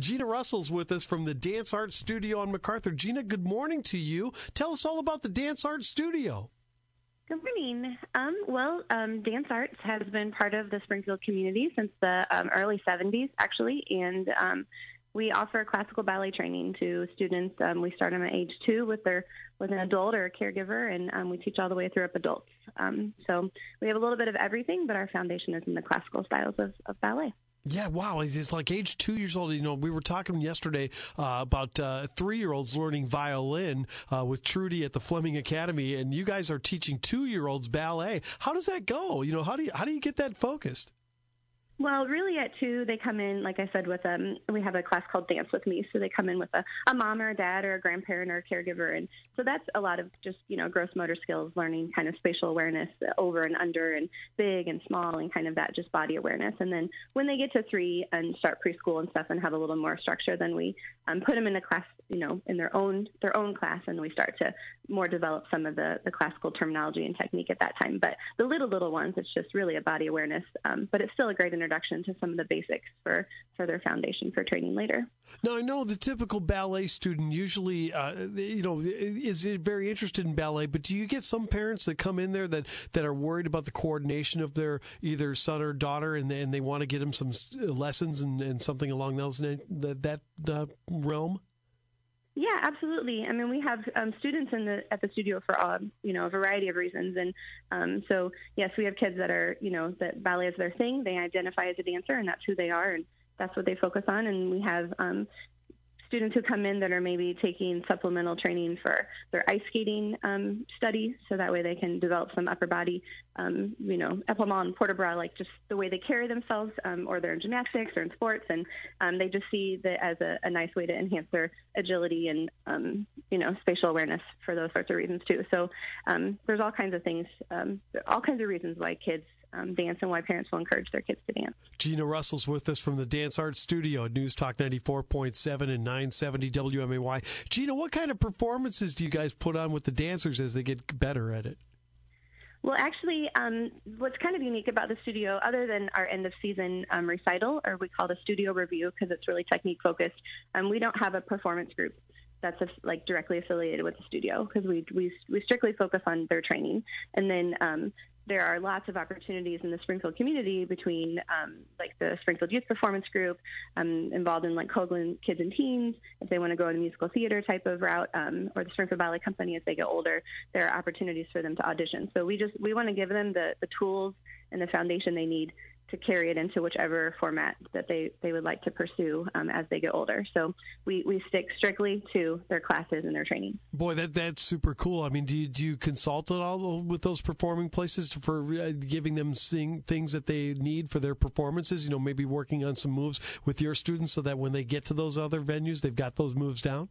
Gina Russell's with us from the Dance Art Studio on MacArthur. Gina, good morning to you. Tell us all about the Dance Art Studio. Good morning. Um, well, um, Dance Arts has been part of the Springfield community since the um, early 70s, actually, and um, we offer classical ballet training to students. Um, we start them at age two with their with an adult or a caregiver, and um, we teach all the way through up adults. so we have a little bit of everything, but our foundation is in the classical styles of, of ballet. Yeah, wow. It's like age two years old. You know, we were talking yesterday uh, about uh, three year olds learning violin uh, with Trudy at the Fleming Academy, and you guys are teaching two year olds ballet. How does that go? You know, how do you, how do you get that focused? Well, really at two, they come in, like I said, with um, we have a class called Dance with Me. So they come in with a, a mom or a dad or a grandparent or a caregiver. And so that's a lot of just, you know, gross motor skills, learning kind of spatial awareness over and under and big and small and kind of that just body awareness. And then when they get to three and start preschool and stuff and have a little more structure, then we um, put them in a class, you know, in their own, their own class and we start to more develop some of the, the classical terminology and technique at that time. But the little, little ones, it's just really a body awareness. Um, but it's still a great to some of the basics for, for their foundation for training later. Now, I know the typical ballet student usually, uh, you know, is very interested in ballet, but do you get some parents that come in there that, that are worried about the coordination of their either son or daughter and they, and they want to get them some lessons and, and something along those that, that uh, realm? Yeah, absolutely. I mean, we have um, students in the at the studio for uh, you know a variety of reasons, and um, so yes, we have kids that are you know that ballet is their thing. They identify as a dancer, and that's who they are, and that's what they focus on. And we have um, students who come in that are maybe taking supplemental training for their ice skating um, study, so that way they can develop some upper body, um, you know, epaulement and de bras, like just the way they carry themselves, um, or they're in gymnastics or in sports, and um, they just see that as a, a nice way to enhance their agility and, um, you know, spatial awareness for those sorts of reasons too. So um, there's all kinds of things, um, all kinds of reasons why kids um, dance and why parents will encourage their kids to dance. Gina Russell's with us from the Dance Art Studio at News Talk 94.7 and 970 WMAY. Gina, what kind of performances do you guys put on with the dancers as they get better at it? Well, actually, um, what's kind of unique about the studio, other than our end of season um, recital, or we call it a studio review because it's really technique focused, um, we don't have a performance group that's a, like directly affiliated with the studio because we, we we strictly focus on their training, and then um, there are lots of opportunities in the Springfield community between um, like the Springfield Youth Performance Group, um, involved in like Hoogland Kids and Teens, if they want to go in a musical theater type of route, um, or the Springfield Ballet Company as they get older, there are opportunities for them to audition. So we just we want to give them the, the tools and the foundation they need to carry it into whichever format that they, they would like to pursue um, as they get older. So we, we stick strictly to their classes and their training. Boy, that that's super cool. I mean, do you, do you consult at all with those performing places for uh, giving them sing, things that they need for their performances? You know, maybe working on some moves with your students so that when they get to those other venues, they've got those moves down?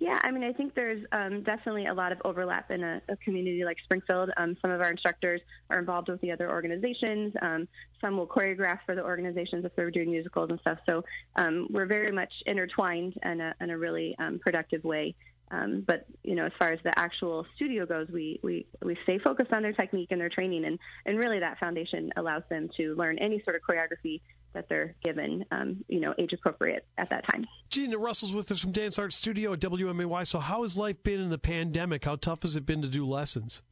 Yeah, I mean, I think there's um, definitely a lot of overlap in a, a community like Springfield. Um, some of our instructors are involved with the other organizations. Um, some will choreograph for the organizations if they're doing musicals and stuff. So um, we're very much intertwined in a, in a really um, productive way. Um, but you know, as far as the actual studio goes, we, we, we stay focused on their technique and their training, and, and really that foundation allows them to learn any sort of choreography that they're given, um, you know, age appropriate at that time. Gina Russell's with us from Dance Art Studio at WMAY. So, how has life been in the pandemic? How tough has it been to do lessons?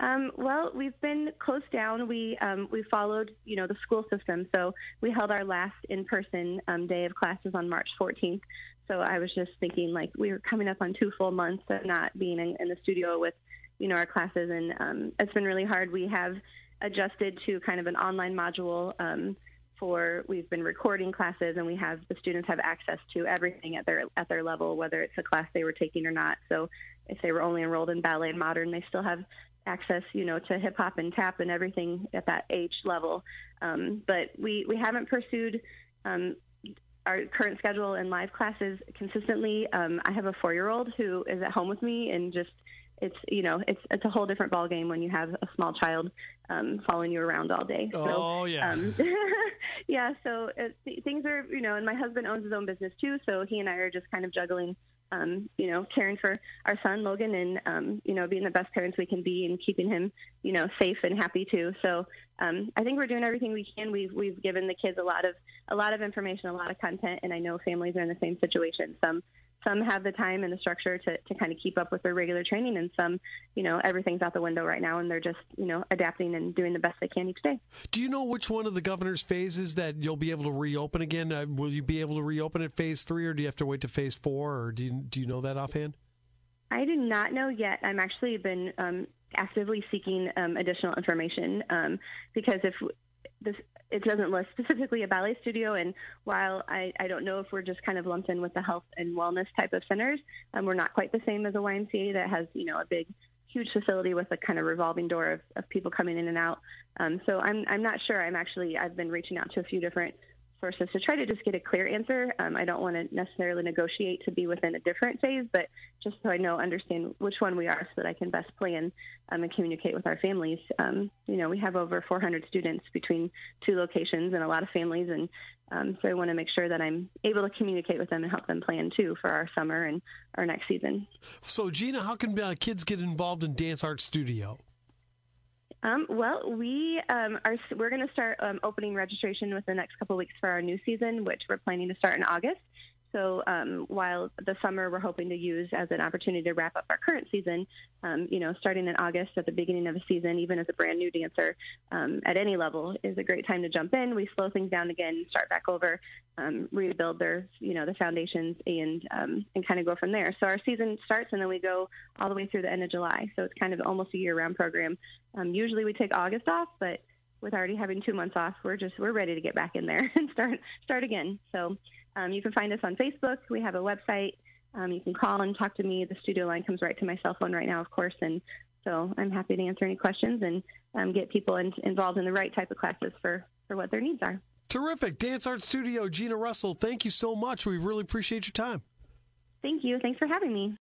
Um, well, we've been closed down. We um, we followed, you know, the school system. So we held our last in-person um, day of classes on March 14th. So I was just thinking, like, we were coming up on two full months of not being in, in the studio with, you know, our classes, and um, it's been really hard. We have adjusted to kind of an online module um, for we've been recording classes and we have the students have access to everything at their at their level whether it's a class they were taking or not. So if they were only enrolled in ballet and modern they still have access you know to hip hop and tap and everything at that age level. Um, but we we haven't pursued um, our current schedule in live classes consistently. Um, i have a four year old who is at home with me and just it's you know it's it's a whole different ball game when you have a small child um, following you around all day. So, oh yeah, um, yeah. So it, things are you know, and my husband owns his own business too, so he and I are just kind of juggling um, you know, caring for our son Logan and um, you know, being the best parents we can be and keeping him, you know, safe and happy too. So um, I think we're doing everything we can. We've we've given the kids a lot of a lot of information, a lot of content, and I know families are in the same situation. Some some have the time and the structure to, to kind of keep up with their regular training and some you know everything's out the window right now and they're just you know adapting and doing the best they can each day. Do you know which one of the governor's phases that you'll be able to reopen again? Uh, will you be able to reopen at phase three or do you have to wait to phase four or do you, do you know that offhand? I do not know yet. I'm actually been um, actively seeking um, additional information um, because if this it doesn't list specifically a ballet studio. And while I, I don't know if we're just kind of lumped in with the health and wellness type of centers, um, we're not quite the same as a YMCA that has, you know, a big, huge facility with a kind of revolving door of, of people coming in and out. Um, so I'm, I'm not sure. I'm actually, I've been reaching out to a few different sources to try to just get a clear answer. Um, I don't want to necessarily negotiate to be within a different phase, but just so I know, understand which one we are so that I can best plan um, and communicate with our families. Um, you know, we have over 400 students between two locations and a lot of families, and um, so I want to make sure that I'm able to communicate with them and help them plan too for our summer and our next season. So, Gina, how can uh, kids get involved in Dance Art Studio? Um, well, we um, are we're going to start um, opening registration within the next couple of weeks for our new season, which we're planning to start in August. So um, while the summer we're hoping to use as an opportunity to wrap up our current season, um, you know, starting in August at the beginning of a season, even as a brand new dancer um, at any level, is a great time to jump in. We slow things down again, start back over, um, rebuild their, you know, the foundations, and um, and kind of go from there. So our season starts, and then we go all the way through the end of July. So it's kind of almost a year-round program. Um, usually we take August off, but with already having two months off, we're just we're ready to get back in there and start start again. So um, you can find us on Facebook. We have a website. Um, you can call and talk to me. The studio line comes right to my cell phone right now, of course, and so I'm happy to answer any questions and um, get people in, involved in the right type of classes for for what their needs are. Terrific, Dance Art Studio, Gina Russell. Thank you so much. We really appreciate your time. Thank you. Thanks for having me.